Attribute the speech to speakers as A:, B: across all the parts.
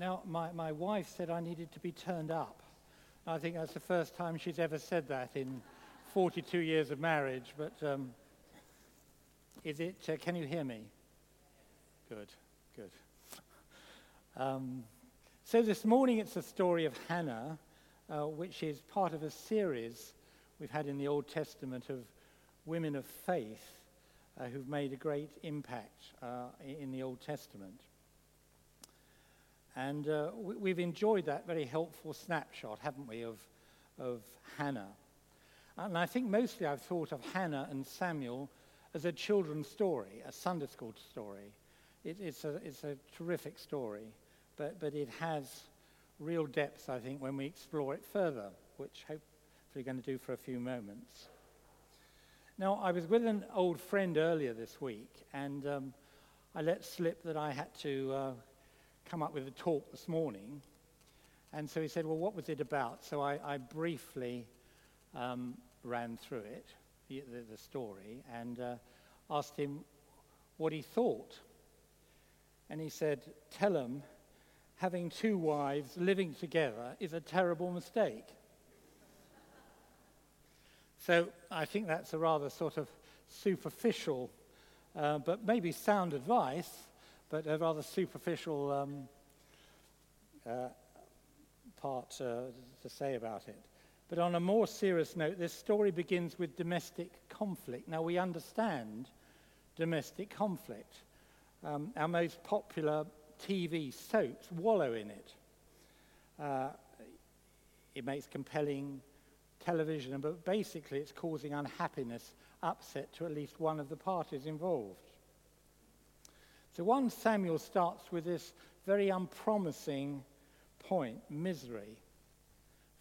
A: Now, my, my wife said I needed to be turned up. I think that's the first time she's ever said that in 42 years of marriage, but um, is it, uh, can you hear me? Good, good. Um, so this morning it's the story of Hannah, uh, which is part of a series we've had in the Old Testament of women of faith uh, who've made a great impact uh, in the Old Testament. And uh, we, have enjoyed that very helpful snapshot, haven't we, of, of Hannah. And I think mostly I've thought of Hannah and Samuel as a children's story, a Sunday school story. It, it's, a, it's a terrific story, but, but it has real depth, I think, when we explore it further, which hopefully we're going to do for a few moments. Now, I was with an old friend earlier this week, and um, I let slip that I had to uh, come up with a talk this morning. And so he said, Well, what was it about? So I, I briefly um, ran through it, the, the, story, and uh, asked him what he thought. And he said, Tell him having two wives living together is a terrible mistake. so I think that's a rather sort of superficial, uh, but maybe sound advice but a rather superficial um, uh, part uh, to say about it. But on a more serious note, this story begins with domestic conflict. Now, we understand domestic conflict. Um, our most popular TV soaps wallow in it. Uh, it makes compelling television, but basically it's causing unhappiness, upset to at least one of the parties involved. So 1 Samuel starts with this very unpromising point misery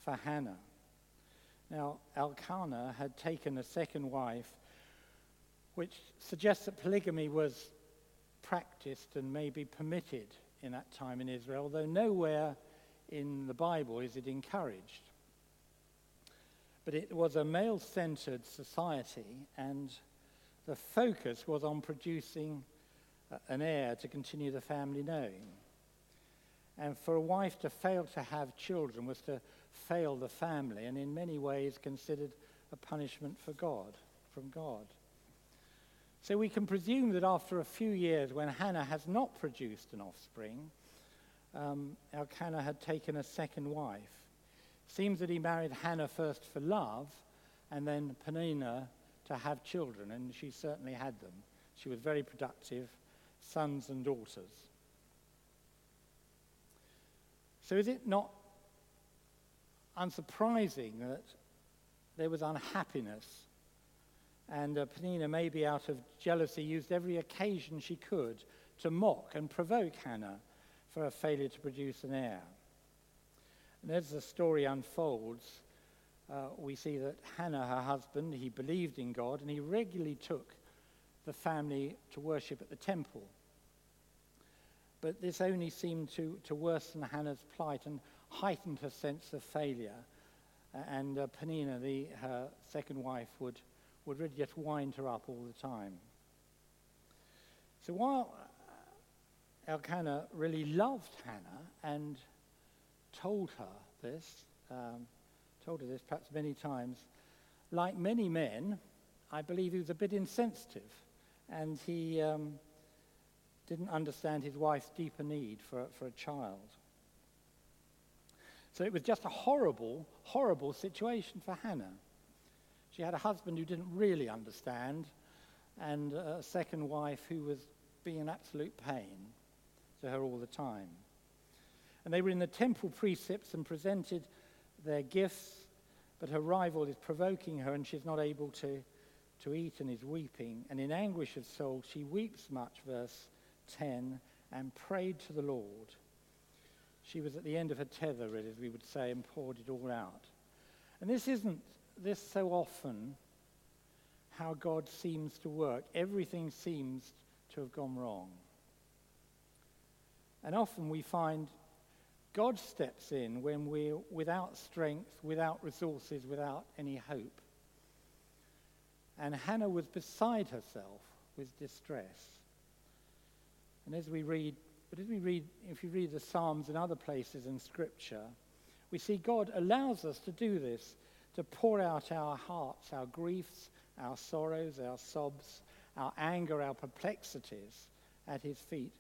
A: for Hannah. Now, Elkanah had taken a second wife, which suggests that polygamy was practiced and maybe permitted in that time in Israel, though nowhere in the Bible is it encouraged. But it was a male centered society, and the focus was on producing an heir to continue the family name. And for a wife to fail to have children was to fail the family and in many ways considered a punishment for God, from God. So we can presume that after a few years, when Hannah has not produced an offspring, um, Elkanah had taken a second wife. Seems that he married Hannah first for love and then Peninnah to have children, and she certainly had them. She was very productive sons and daughters. So is it not unsurprising that there was unhappiness and uh, Peninnah, maybe out of jealousy, used every occasion she could to mock and provoke Hannah for her failure to produce an heir. And as the story unfolds, uh, we see that Hannah, her husband, he believed in God and he regularly took the family to worship at the temple. But this only seemed to, to worsen Hannah's plight and heightened her sense of failure. And uh, the, her second wife, would, would really just wind her up all the time. So while Elkanah really loved Hannah and told her this, um, told her this perhaps many times, like many men, I believe he was a bit insensitive. And he, um, didn't understand his wife's deeper need for, for a child. So it was just a horrible, horrible situation for Hannah. She had a husband who didn't really understand, and a second wife who was being an absolute pain to her all the time. And they were in the temple precepts and presented their gifts, but her rival is provoking her, and she's not able to, to eat and is weeping. And in anguish of soul, she weeps much, verse 10 and prayed to the Lord. She was at the end of her tether, really, as we would say, and poured it all out. And this isn't this so often how God seems to work. Everything seems to have gone wrong. And often we find God steps in when we're without strength, without resources, without any hope. And Hannah was beside herself with distress. And as we read But if we read, if you read the Psalms and other places in Scripture, we see God allows us to do this, to pour out our hearts, our griefs, our sorrows, our sobs, our anger, our perplexities at his feet.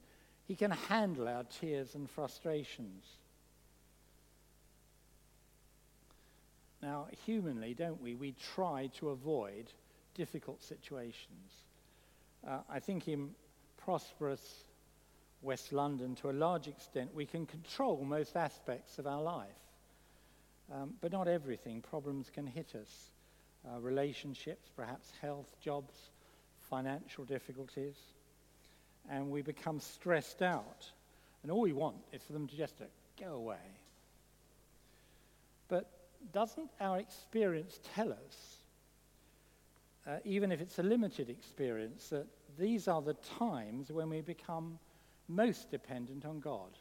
A: He can handle our tears and frustrations. Now, humanly, don't we? We try to avoid difficult situations. Uh, I think in prosperous West London, to a large extent, we can control most aspects of our life. Um, but not everything. Problems can hit us. Uh, relationships, perhaps health, jobs, financial difficulties. And we become stressed out. And all we want is for them to just go away. But doesn't our experience tell us, uh, even if it's a limited experience, that these are the times when we become most dependent on God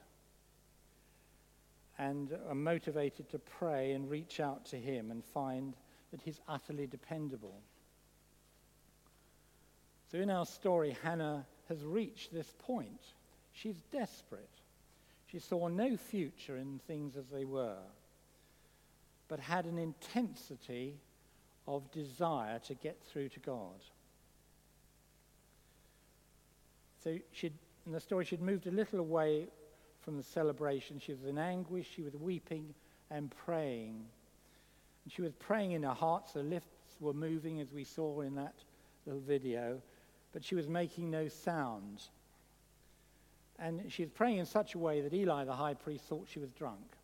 A: and are motivated to pray and reach out to Him and find that He's utterly dependable? So, in our story, Hannah has reached this point. She's desperate. She saw no future in things as they were but had an intensity of desire to get through to God. So she'd, in the story, she'd moved a little away from the celebration. She was in anguish, she was weeping and praying. And she was praying in her heart, so lips were moving as we saw in that little video, but she was making no sound. And she was praying in such a way that Eli, the high priest, thought she was drunk.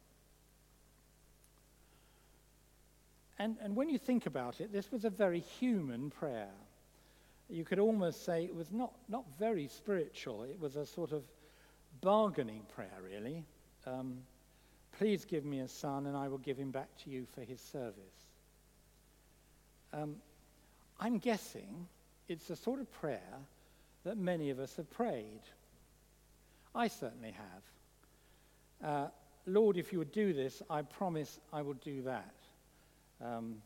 A: And, and when you think about it, this was a very human prayer. You could almost say it was not, not very spiritual. It was a sort of bargaining prayer, really. Um, Please give me a son, and I will give him back to you for his service. Um, I'm guessing it's the sort of prayer that many of us have prayed. I certainly have. Uh, Lord, if you would do this, I promise I will do that um,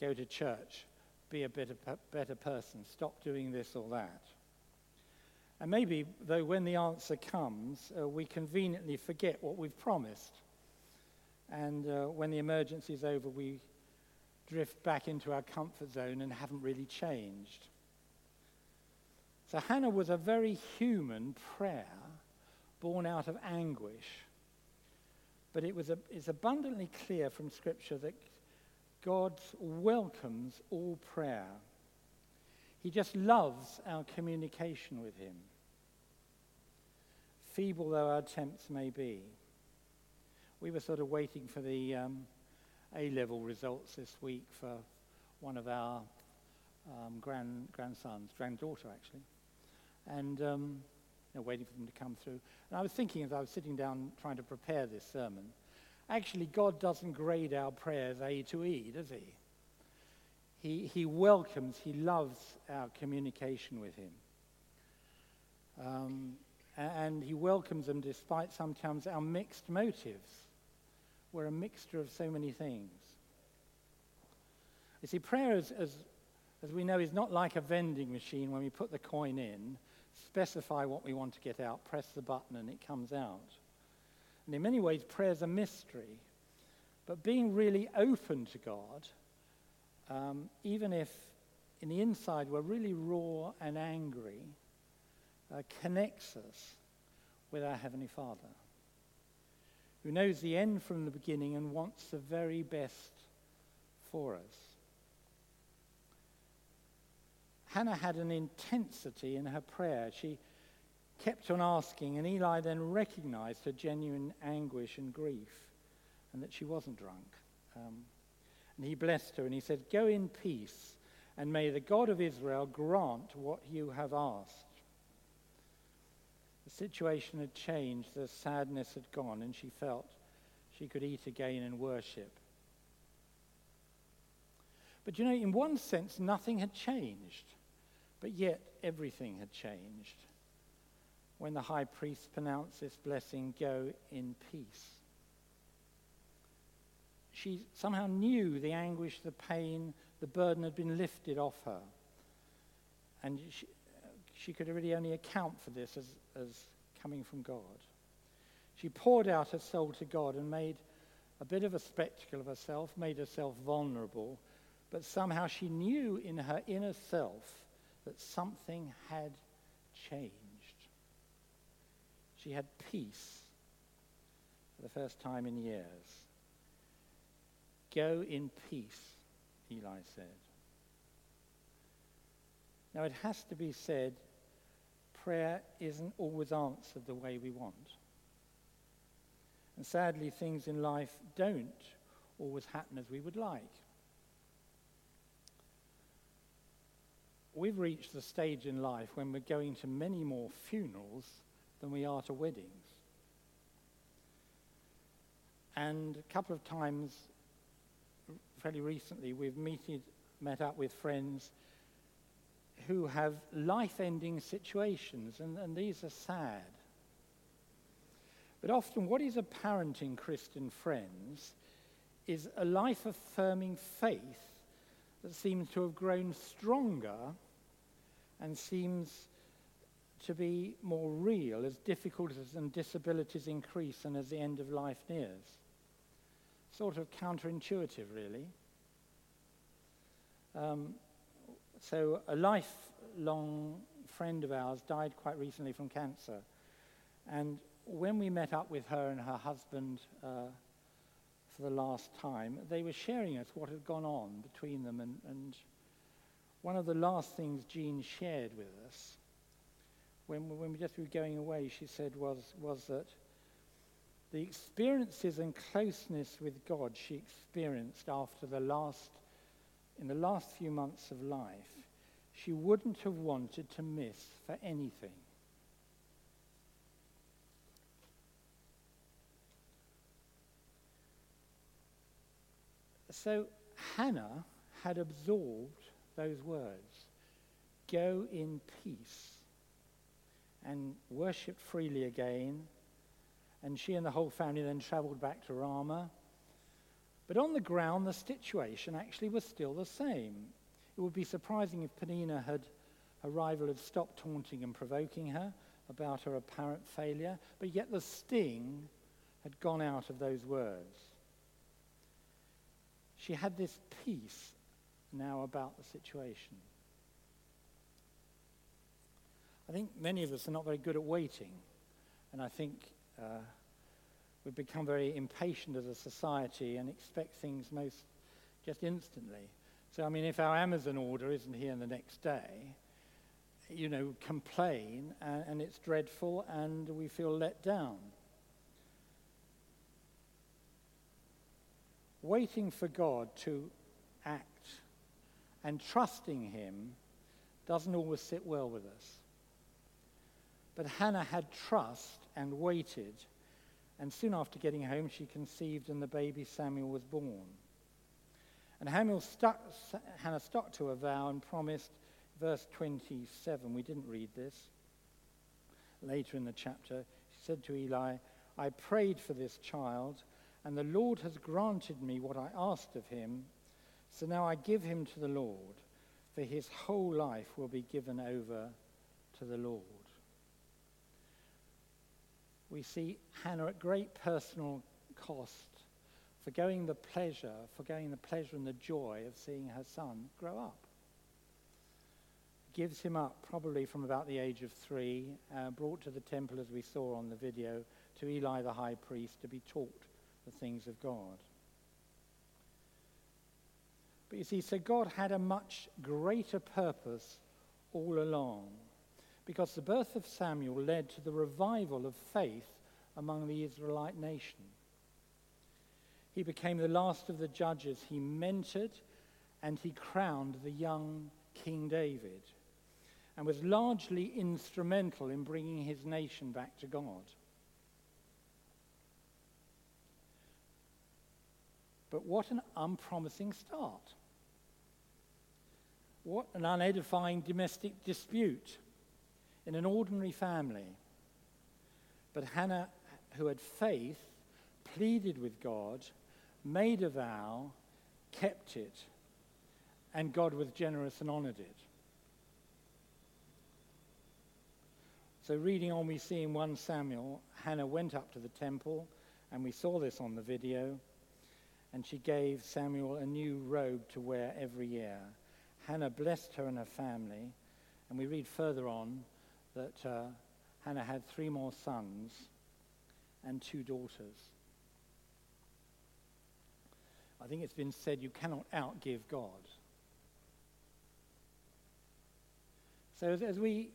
A: go to church, be a better, better person, stop doing this or that. And maybe, though, when the answer comes, uh, we conveniently forget what we've promised. And uh, when the emergency is over, we drift back into our comfort zone and haven't really changed. So Hannah was a very human prayer born out of anguish. But it was a, it's abundantly clear from Scripture that God welcomes all prayer. He just loves our communication with Him, feeble though our attempts may be. We were sort of waiting for the um, A level results this week for one of our um, grand, grandsons, granddaughter actually, and um, you know, waiting for them to come through. And I was thinking as I was sitting down trying to prepare this sermon, Actually, God doesn't grade our prayers A to E, does he? He, he welcomes, he loves our communication with him. Um, and he welcomes them despite sometimes our mixed motives. We're a mixture of so many things. You see, prayer, is, as, as we know, is not like a vending machine when we put the coin in, specify what we want to get out, press the button, and it comes out. And in many ways, prayer is a mystery. But being really open to God, um, even if in the inside we're really raw and angry, uh, connects us with our Heavenly Father, who knows the end from the beginning and wants the very best for us. Hannah had an intensity in her prayer. She kept on asking, and Eli then recognized her genuine anguish and grief and that she wasn't drunk. Um, and he blessed her and he said, Go in peace, and may the God of Israel grant what you have asked. The situation had changed, the sadness had gone, and she felt she could eat again and worship. But you know, in one sense, nothing had changed, but yet everything had changed when the high priest pronounced this blessing, go in peace. She somehow knew the anguish, the pain, the burden had been lifted off her. And she, she could really only account for this as, as coming from God. She poured out her soul to God and made a bit of a spectacle of herself, made herself vulnerable, but somehow she knew in her inner self that something had changed. She had peace for the first time in years. Go in peace, Eli said. Now, it has to be said, prayer isn't always answered the way we want. And sadly, things in life don't always happen as we would like. We've reached the stage in life when we're going to many more funerals than we are to weddings. And a couple of times, fairly recently, we've meeted, met up with friends who have life ending situations, and, and these are sad. But often, what is apparent in Christian friends is a life affirming faith that seems to have grown stronger and seems to be more real as difficulties and disabilities increase and as the end of life nears. Sort of counterintuitive, really. Um, so, a lifelong friend of ours died quite recently from cancer. And when we met up with her and her husband uh, for the last time, they were sharing us what had gone on between them. And, and one of the last things Jean shared with us when, when we just were going away, she said, was, was that the experiences and closeness with God she experienced after the last, in the last few months of life, she wouldn't have wanted to miss for anything. So Hannah had absorbed those words go in peace and worshipped freely again. And she and the whole family then traveled back to Ramah. But on the ground, the situation actually was still the same. It would be surprising if Peninnah had, her rival had stopped taunting and provoking her about her apparent failure, but yet the sting had gone out of those words. She had this peace now about the situation. I think many of us are not very good at waiting, and I think uh, we've become very impatient as a society and expect things most just instantly. So, I mean, if our Amazon order isn't here in the next day, you know, complain, and, and it's dreadful, and we feel let down. waiting for God to act and trusting Him doesn't always sit well with us. But Hannah had trust and waited, and soon after getting home, she conceived, and the baby Samuel was born. And stuck, Hannah stuck to her vow and promised, verse 27, we didn't read this. Later in the chapter, she said to Eli, I prayed for this child and the Lord has granted me what I asked of him. So now I give him to the Lord, for his whole life will be given over to the Lord. We see Hannah at great personal cost forgoing the pleasure, forgoing the pleasure and the joy of seeing her son grow up. Gives him up probably from about the age of three, uh, brought to the temple as we saw on the video, to Eli the high priest to be taught the things of God. But you see, so God had a much greater purpose all along because the birth of Samuel led to the revival of faith among the Israelite nation. He became the last of the judges. He mentored and he crowned the young King David and was largely instrumental in bringing his nation back to God. But what an unpromising start. What an unedifying domestic dispute in an ordinary family. But Hannah, who had faith, pleaded with God, made a vow, kept it, and God was generous and honored it. So, reading on, we see in 1 Samuel, Hannah went up to the temple, and we saw this on the video, and she gave Samuel a new robe to wear every year. Hannah blessed her and her family, and we read further on that uh, Hannah had three more sons and two daughters. I think it's been said you cannot outgive God. So, as, as we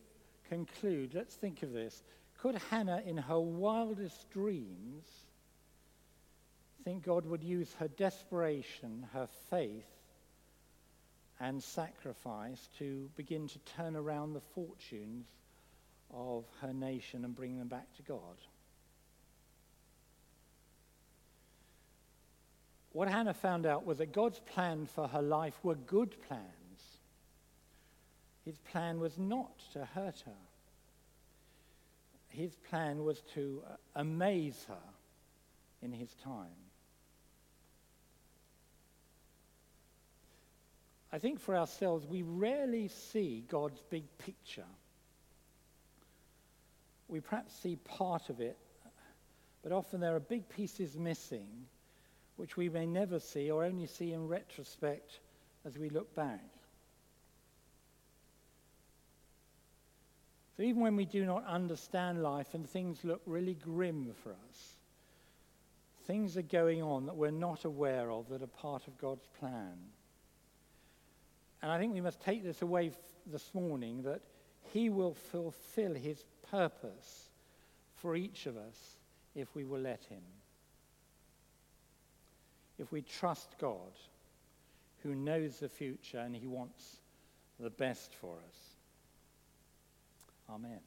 A: conclude, let's think of this. Could Hannah, in her wildest dreams, think God would use her desperation, her faith, and sacrifice to begin to turn around the fortunes of her nation and bring them back to God? What Hannah found out was that God's plan for her life were good plans. His plan was not to hurt her. His plan was to uh, amaze her in his time. I think for ourselves, we rarely see God's big picture. We perhaps see part of it, but often there are big pieces missing, which we may never see or only see in retrospect as we look back. So even when we do not understand life and things look really grim for us, things are going on that we're not aware of that are part of God's plan. And I think we must take this away f- this morning that He will fulfill His purpose for each of us if we will let Him. If we trust God, who knows the future and He wants the best for us. Amen.